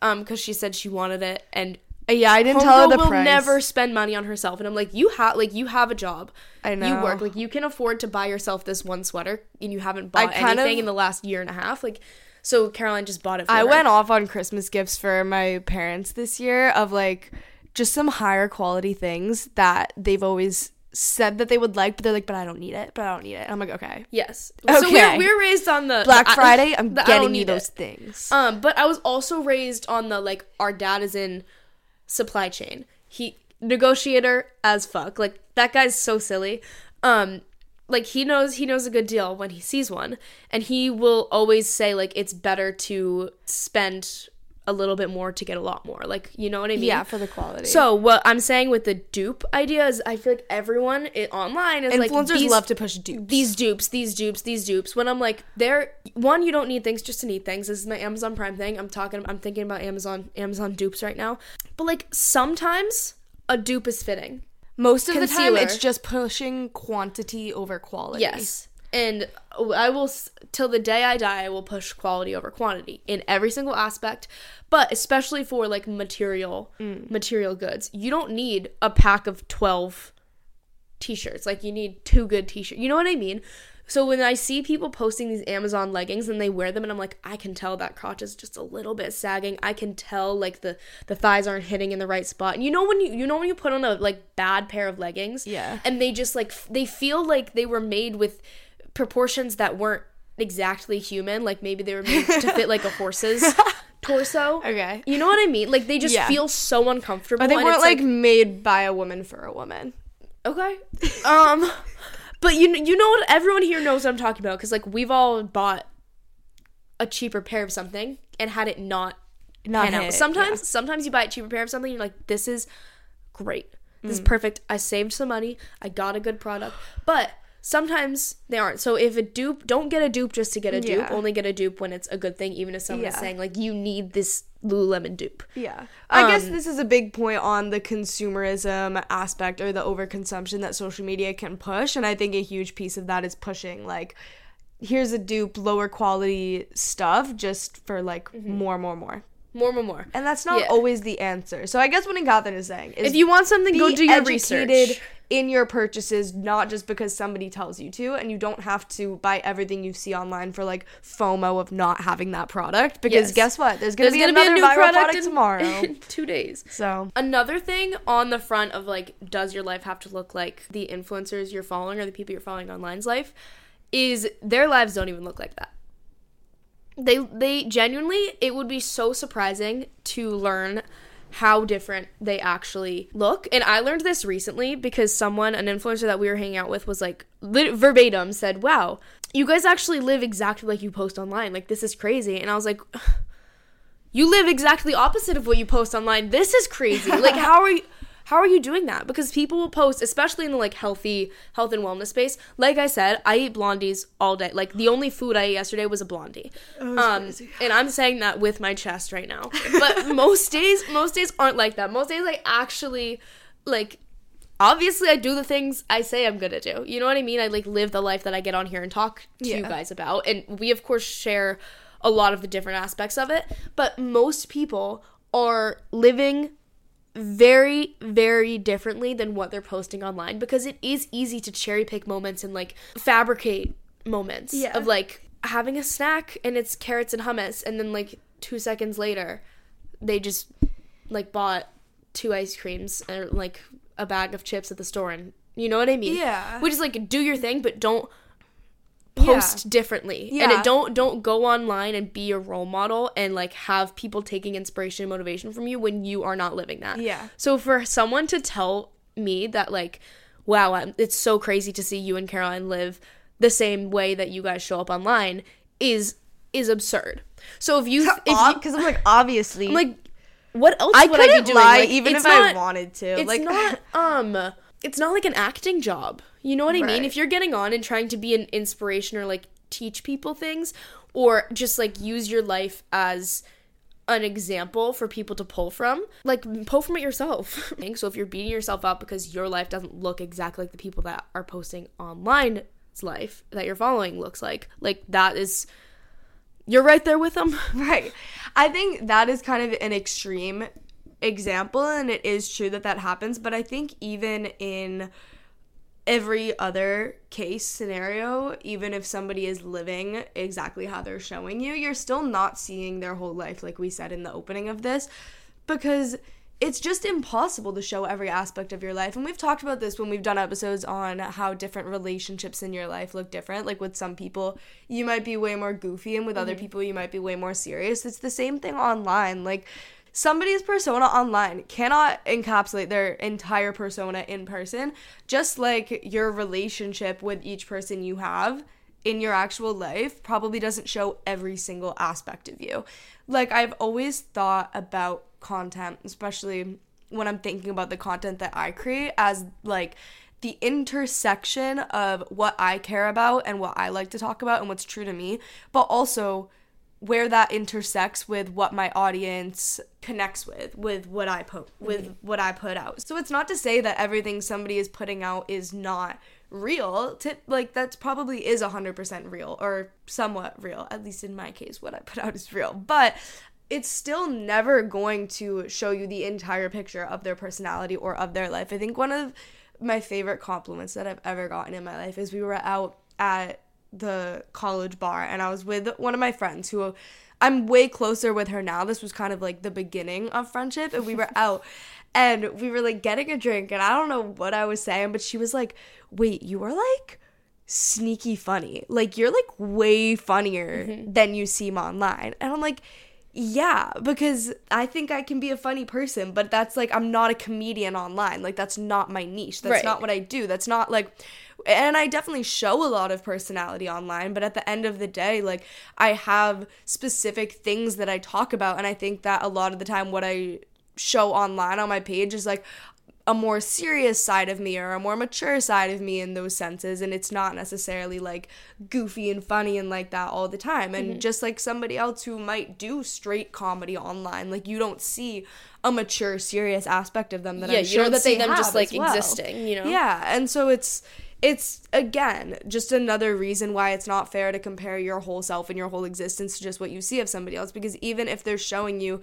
S1: um because she said she wanted it and.
S2: Uh, yeah, I didn't tell her the
S1: will
S2: price.
S1: never spend money on herself, and I'm like, you have like you have a job.
S2: I
S1: You
S2: know.
S1: work like you can afford to buy yourself this one sweater, and you haven't bought anything
S2: of-
S1: in the last year and a half. Like, so Caroline just bought it. For
S2: I
S1: her.
S2: went off on Christmas gifts for my parents this year of like just some higher quality things that they've always said that they would like, but they're like, but I don't need it, but I don't need it. I'm like, okay.
S1: Yes. So we're, we're raised on the
S2: Black
S1: the-
S2: Friday, I'm
S1: the
S2: getting you those
S1: it.
S2: things.
S1: Um, but I was also raised on the like our dad is in supply chain. He negotiator as fuck. Like that guy's so silly. Um like he knows he knows a good deal when he sees one and he will always say like it's better to spend a little bit more to get a lot more. Like, you know what I mean?
S2: yeah, for the quality.
S1: So what I'm saying with the dupe idea is I feel like everyone i online is like
S2: influencers love to push dupes.
S1: these dupes, these dupes, these dupes. When I'm like, they're one, you don't need things just to need things. This is my Amazon Prime thing. I'm talking, I'm thinking about Amazon, Amazon dupes right now. But like sometimes a dupe is fitting.
S2: most of the time, it's just pushing quantity over quality.
S1: Yes. And I will, till the day I die, I will push quality over quantity in every single aspect, but especially for like material, mm. material goods. You don't need a pack of 12 t shirts. Like, you need two good t shirts. You know what I mean? So when I see people posting these Amazon leggings and they wear them and I'm like, I can tell that crotch is just a little bit sagging. I can tell like the the thighs aren't hitting in the right spot. And you know when you you know when you put on a like bad pair of leggings,
S2: Yeah.
S1: and they just like f- they feel like they were made with proportions that weren't exactly human. Like maybe they were made to fit like a horse's torso.
S2: Okay.
S1: You know what I mean? Like they just
S2: Yeah.
S1: feel so uncomfortable.
S2: But they weren't
S1: it's
S2: like, made by a woman for a woman.
S1: Okay. Um, but you you know what? Everyone here knows what I'm talking about because like we've all bought a cheaper pair of something and had it not
S2: Not
S1: pan
S2: hit,
S1: Sometimes
S2: yeah.
S1: sometimes you buy a cheaper pair of something, you're like, this is great. This is
S2: Mm.
S1: perfect. I saved some money. I got a good product. But sometimes they aren't. So if a dupe, don't get a dupe just to get a dupe.
S2: Yeah.
S1: Only get a dupe when it's a good thing, even if someone is
S2: Yeah.
S1: saying like you need this Lululemon dupe.
S2: Yeah. I guess
S1: Um,
S2: this is a big point on the consumerism aspect or the overconsumption that social media can push. And I think a huge piece of that is pushing, like, here's a dupe, lower quality stuff just for like more, more, more.
S1: More, more, more.
S2: And that's not
S1: Yeah.
S2: always the answer. So I guess what Catherine is saying is
S1: If you want something, go
S2: be
S1: do your
S2: educated
S1: research.
S2: in your purchases, not just because somebody tells you to, and you don't have to buy everything you see online for like FOMO of not having that product. Because
S1: Yes.
S2: guess what? There's gonna,
S1: There's
S2: be,
S1: gonna be
S2: another
S1: a new
S2: viral
S1: product,
S2: product,
S1: in,
S2: tomorrow.
S1: in two days.
S2: so
S1: Another thing on the front of like, does your life have to look like the influencers you're following or the people you're following online's life? Is their lives don't even look like that. They they genuinely it would be so surprising to learn how different they actually look. And I learned this recently because someone, an influencer that we were hanging out with, was like verbatim said, "Wow, you guys actually live exactly like you post online. Like this is crazy." And I was like, you live exactly opposite of what you post online. This is crazy. Like how are you how are you doing that? Because people will post, especially in the like healthy health and wellness space. Like I said, I eat blondies all day. Like the only food I ate yesterday was a blondie. um and I'm saying that with my chest right now. But most days most days aren't like that. Most days I actually like obviously I do the things I say I'm gonna do. You know what I mean? I like live the life that I get on here and talk to you guys about. And we of course share a lot of the different aspects of it. But most people are living very, very differently than what they're posting online because it is easy to cherry pick moments and like fabricate moments
S2: Yeah.
S1: of like having a snack and it's carrots and hummus and then like two seconds later they just like bought two ice creams and like a bag of chips at the store and you know what I mean?
S2: Yeah.
S1: Which is like do your thing but don't post differently. And it don't don't go online and be a role model and like have people taking inspiration and motivation from you when you are not living that.
S2: Yeah.
S1: So for someone to tell me that like wow, I'm, it's so crazy to see you and Caroline live the same way that you guys show up online is is absurd. So if you if
S2: because I'm like obviously
S1: I'm like what else
S2: I
S1: would I
S2: couldn't
S1: be doing?
S2: lie
S1: Like,
S2: even if I wanted to.
S1: It's
S2: like
S1: not um it's not like an acting job. You know what I mean? If you're getting on and trying to be an inspiration or like teach people things or just like use your life as an example for people to pull from, like pull from it yourself. so if you're beating yourself up because your life doesn't look exactly like the people that are posting online's life that you're following looks like, like that is you're right there with them.
S2: Right. I think that is kind of an extreme example, and it is true that that happens. But I think even in every other case scenario, even if somebody is living exactly how they're showing you, you're still not seeing their whole life, like we said in the opening of this, because it's just impossible to show every aspect of your life. And we've talked about this when we've done episodes on how different relationships in your life look different. Like with some people, you might be way more goofy, and with other mm-hmm. people, you might be way more serious. It's the same thing online. Like somebody's persona online cannot encapsulate their entire persona in person, just like your relationship with each person you have in your actual life probably doesn't show every single aspect of you. Like I've always thought about content, especially when I'm thinking about the content that I create as like the intersection of what I care about and what I like to talk about and what's true to me, but also where that intersects with what my audience connects with with what I put with mm-hmm. what I put out. So it's not to say that everything somebody is putting out is not real. To, like that's probably is 100% real or somewhat real. At least in my case what I put out is real. But it's still never going to show you the entire picture of their personality or of their life. I think one of my favorite compliments that I've ever gotten in my life is we were out at the college bar and I was with one of my friends who I'm way closer with her now. This was kind of like the beginning of friendship and we were out and we were like getting a drink and I don't know what I was saying, but she was like, "Wait, you are like sneaky funny. Like you're like way funnier mm-hmm. than you seem online." And I'm like, Yeah, because I think I can be a funny person, but that's like I'm not a comedian online. Like that's not my niche. That's
S1: Right.
S2: not what I do. That's not like and I definitely show a lot of personality online, but at the end of the day, like I have specific things that I talk about and I think that a lot of the time what I show online on my page is like a more serious side of me or a more mature side of me in those senses and it's not necessarily like goofy and funny and like that all the time and mm-hmm. just like somebody else who might do straight comedy online like you don't see a mature serious aspect of them that
S1: Yeah,
S2: I'm
S1: you
S2: sure
S1: don't
S2: that
S1: see
S2: they
S1: them
S2: have
S1: just, like,
S2: well.
S1: existing, you know?
S2: yeah and so it's it's again just another reason why it's not fair to compare your whole self and your whole existence to just what you see of somebody else because even if they're showing you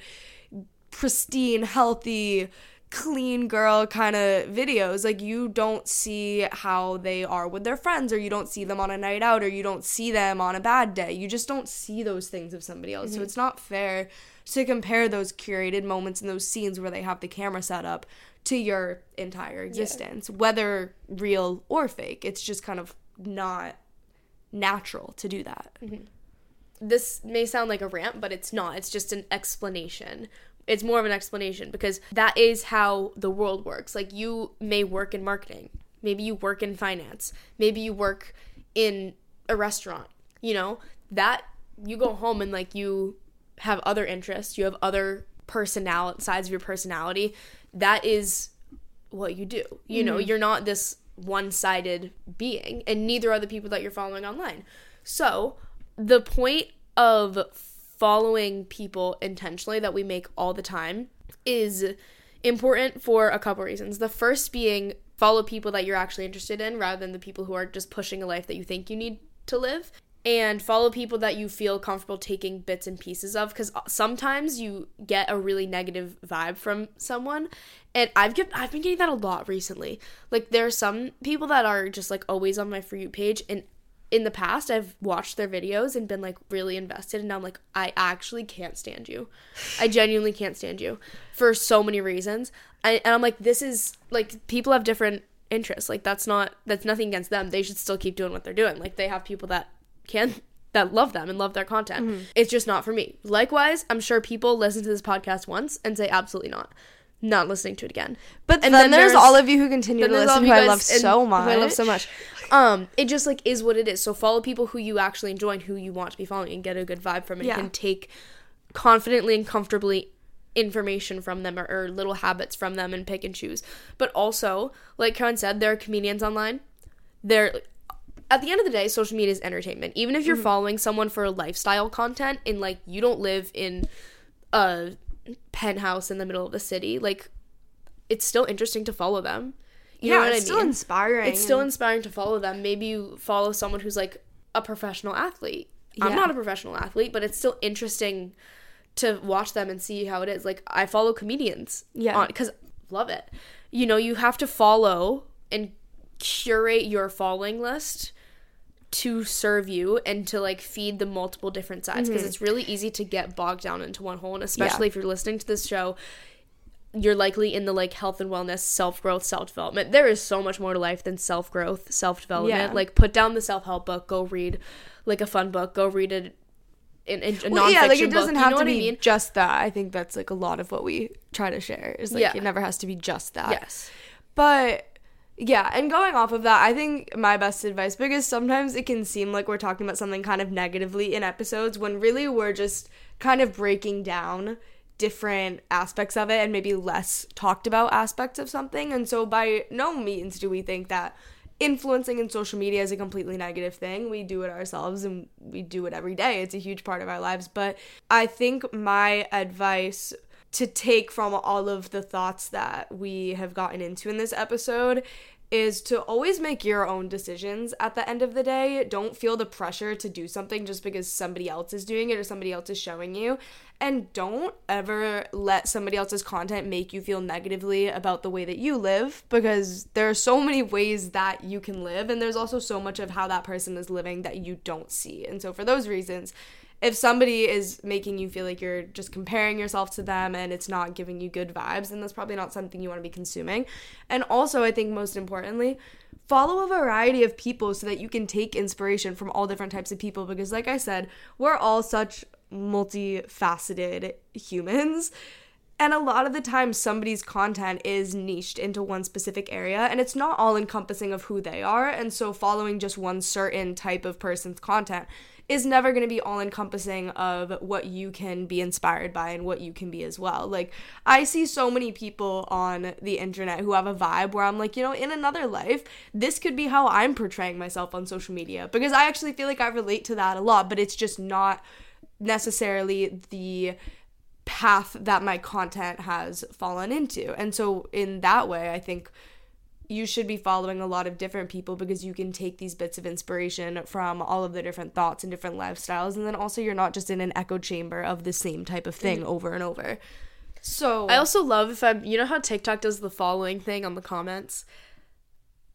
S2: pristine, healthy, clean girl kind of videos. Like you don't see how they are with their friends or you don't see them on a night out or you don't see them on a bad day. You just don't see those things of somebody else. So mm-hmm. it's not fair to compare those curated moments and those scenes where they have the camera set up to your entire existence, whether real or fake. It's just kind of not natural to do that. Mm-hmm.
S1: this may sound like a rant, but it's not. It's just an explanation. It's more of an explanation because that is how the world works. Like you may work in marketing, maybe you work in finance, maybe you work in a restaurant. You know, that you go home and like you have other interests, you have other personality sides of your personality. That is what you do. You know, mm-hmm. you're not this one sided being, and neither are the people that you're following online. So, the point of following people intentionally that we make all the time is important for a couple reasons. The first being follow people that you're actually interested in rather than the people who are just pushing a life that you think you need to live. And follow people that you feel comfortable taking bits and pieces of because uh, sometimes you get a really negative vibe from someone. And I've get, I've been getting that a lot recently. Like there are some people that are just like always on my for you page and in the past I've watched their videos and been like really invested and now I'm like I actually can't stand you. I genuinely can't stand you for so many reasons. I, and I'm like this is like people have different interests. Like that's not that's nothing against them. They should still keep doing what they're doing. Like they have people that can that love them and love their content. It's just not for me. Likewise, I'm sure people listen to this podcast once and say absolutely not. Not listening to it again.
S2: But
S1: And
S2: then,
S1: then
S2: there's,
S1: there's-
S2: all of you who continue to listen who I love so
S1: who
S2: much.
S1: I love so much. Um, it just like is what it is. So follow people who you actually enjoy and who you want to be following and get a good vibe from and
S2: Yeah.
S1: can take confidently and comfortably information from them or, or little habits from them and pick and choose. But also, like Karen said, there are comedians online. They're at the end of the day, social media is entertainment. Even if you're mm-hmm. following someone for lifestyle content and like you don't live in a penthouse in the middle of the city, like it's still interesting to follow them. You
S2: yeah,
S1: know what
S2: it's
S1: I
S2: still inspiring.
S1: it's still inspiring to follow them. Maybe you follow someone who's like a professional athlete. I'm not a professional athlete, but it's still interesting to watch them and see how it is. Like I follow comedians,
S2: Yeah.
S1: because love it. You know, you have to follow and curate your following list to serve you and to like feed the multiple different sides because mm-hmm. it's really easy to get bogged down into one hole and especially if you're listening to this show you're likely in the like health and wellness, self growth, self development. There is so much more to life than self growth, self development.
S2: Yeah.
S1: Like put down the self help book, go read like a fun book, go read a, an, a nonfiction
S2: Well, yeah, like it doesn't
S1: book.
S2: have
S1: you know
S2: to be
S1: I mean?
S2: just that. I think that's like a lot of what we try to share. Is like
S1: Yeah.
S2: it never has to be just that.
S1: Yes.
S2: But yeah, and going off of that, I think my best advice because sometimes it can seem like we're talking about something kind of negatively in episodes when really we're just kind of breaking down different aspects of it and maybe less talked about aspects of something. And so by no means do we think that influencing in social media is a completely negative thing. We do it ourselves and we do it every day. It's a huge part of our lives, but I think my advice to take from all of the thoughts that we have gotten into in this episode is to always make your own decisions at the end of the day. Don't feel the pressure to do something just because somebody else is doing it or somebody else is showing you. And don't ever let somebody else's content make you feel negatively about the way that you live because there are so many ways that you can live, and there's also so much of how that person is living that you don't see. And so, for those reasons, if somebody is making you feel like you're just comparing yourself to them and it's not giving you good vibes, then that's probably not something you want to be consuming. And also, I think most importantly, follow a variety of people so that you can take inspiration from all different types of people because, like I said, we're all such multifaceted humans. And a lot of the time, somebody's content is niched into one specific area, and it's not all encompassing of who they are. And so, following just one certain type of person's content is never going to be all encompassing of what you can be inspired by and what you can be as well. Like, I see so many people on the internet who have a vibe where I'm like, you know, in another life, this could be how I'm portraying myself on social media because I actually feel like I relate to that a lot, but it's just not necessarily the path that my content has fallen into. And so, in that way, I think you should be following a lot of different people because you can take these bits of inspiration from all of the different thoughts and different lifestyles. And then also, you're not just in an echo chamber of the same type of thing mm. over and over. So,
S1: I also love if I'm, you know how TikTok does the following thing on the comments?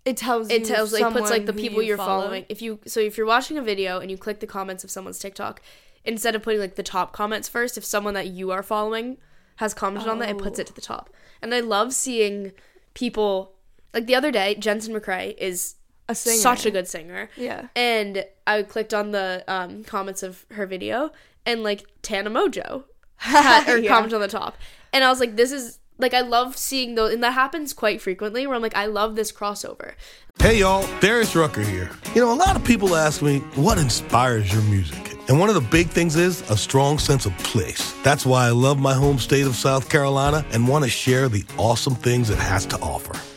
S2: it tells
S1: It tells, like, puts like the people
S2: you
S1: you're
S2: follow.
S1: following. If you, so if you're watching a video and you click the comments of someone's TikTok, instead of putting like the top comments first, if someone that you are following has commented on that, it puts
S2: Oh.
S1: it to the top. And I love seeing people, like the other day, Jensen McRae is
S2: A singer.
S1: such a good singer.
S2: Yeah.
S1: And I clicked on the um, comments of her video, and like Tana Mongeau had, or
S2: Yeah.
S1: commented on the top, and I was like, "This is like I love seeing those," and that happens quite frequently. Where I'm like, "I love this crossover."
S3: Hey y'all, Darius Rucker here. You know, a lot of people ask me, what inspires your music? And one of the big things is a strong sense of place. That's why I love my home state of South Carolina and want to share the awesome things it has to offer.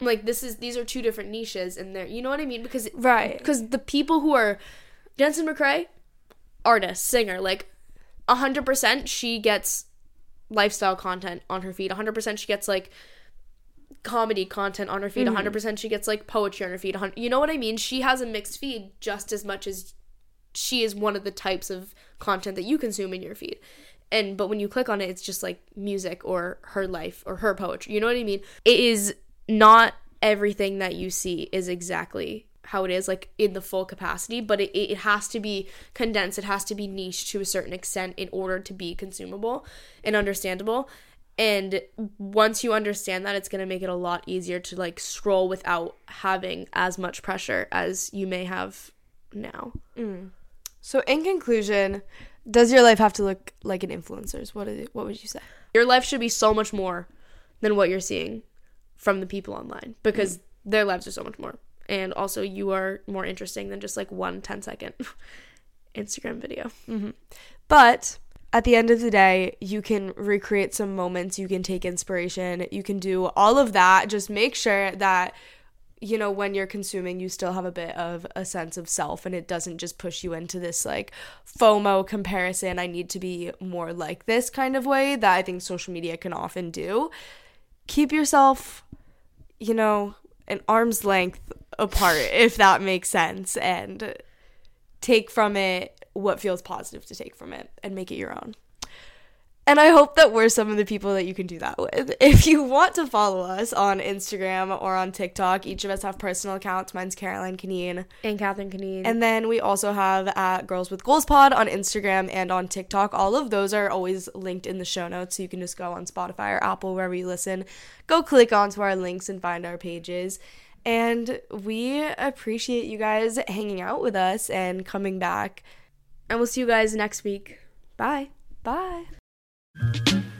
S1: Like, "This is these are two different niches, and they're you know what I mean?" Because
S2: Right.
S1: because the people who are Jensen McRae, artist, singer, like hundred percent, she gets lifestyle content on her feed. hundred percent, she gets like comedy content on her feed.
S2: Mm-hmm.
S1: 100 percent, she gets like poetry on her feed. You know what I mean? She has a mixed feed just as much as she is one of the types of content that you consume in your feed. And but when you click on it, it's just like music or her life or her poetry. You know what I mean? It is not everything that you see is exactly how it is like in the full capacity but it, it has to be condensed it has to be niche to a certain extent in order to be consumable and understandable and once you understand that it's going to make it a lot easier to like scroll without having as much pressure as you may have now mm.
S2: So, in conclusion, does your life have to look like an influencer's? What is it? What would you say?
S1: your life should be so much more than what you're seeing from the people online because mm. their lives are so much more and also you are more interesting than just like one 10 second instagram video mm-hmm.
S2: But at the end of the day, you can recreate some moments, you can take inspiration, you can do all of that. Just make sure that, you know, when you're consuming, you still have a bit of a sense of self and it doesn't just push you into this like FOMO comparison. I need to be more like this kind of way that I think social media can often do. Keep yourself, you know, an arm's length apart, if that makes sense. And take from it what feels positive to take from it and make it your own. And I hope that we're some of the people that you can do that with. If you want to follow us on Instagram or on TikTok, each of us have personal accounts. Mine's Caroline Conneen.
S1: Ann Catherine Conneen
S2: And then we also have at Girls with Goals Pod on Instagram and on TikTok. All of those are always linked in the show notes, so you can just go on Spotify or Apple, wherever you listen. Go click onto our links and find our pages. And we appreciate you guys hanging out with us and coming back.
S1: and we'll see you guys next week bye
S2: Bye. Thank you.